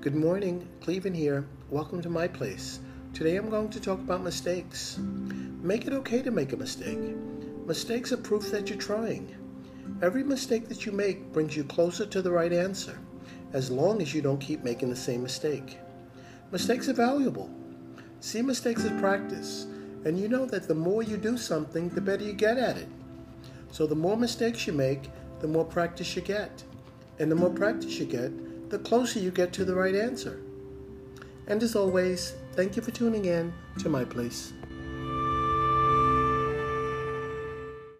Good morning, Clevin here. Welcome to my place. Today I'm going to talk about mistakes. Make it okay to make a mistake. Mistakes are proof that you're trying. Every mistake that you make brings you closer to the right answer, as long as you don't keep making the same mistake. Mistakes are valuable. See mistakes as practice, and you know that the more you do something, the better you get at it. So the more mistakes you make, the more practice you get. And the more practice you get, the closer you get to the right answer. And as always, thank you for tuning in to my place.